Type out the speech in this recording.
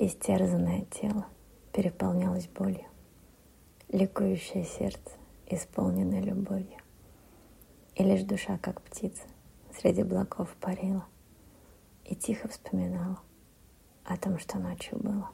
Истерзанное тело переполнялось болью, ликующее сердце исполненное любовью. И лишь душа, как птица, среди облаков парила и тихо вспоминала о том, что ночью было.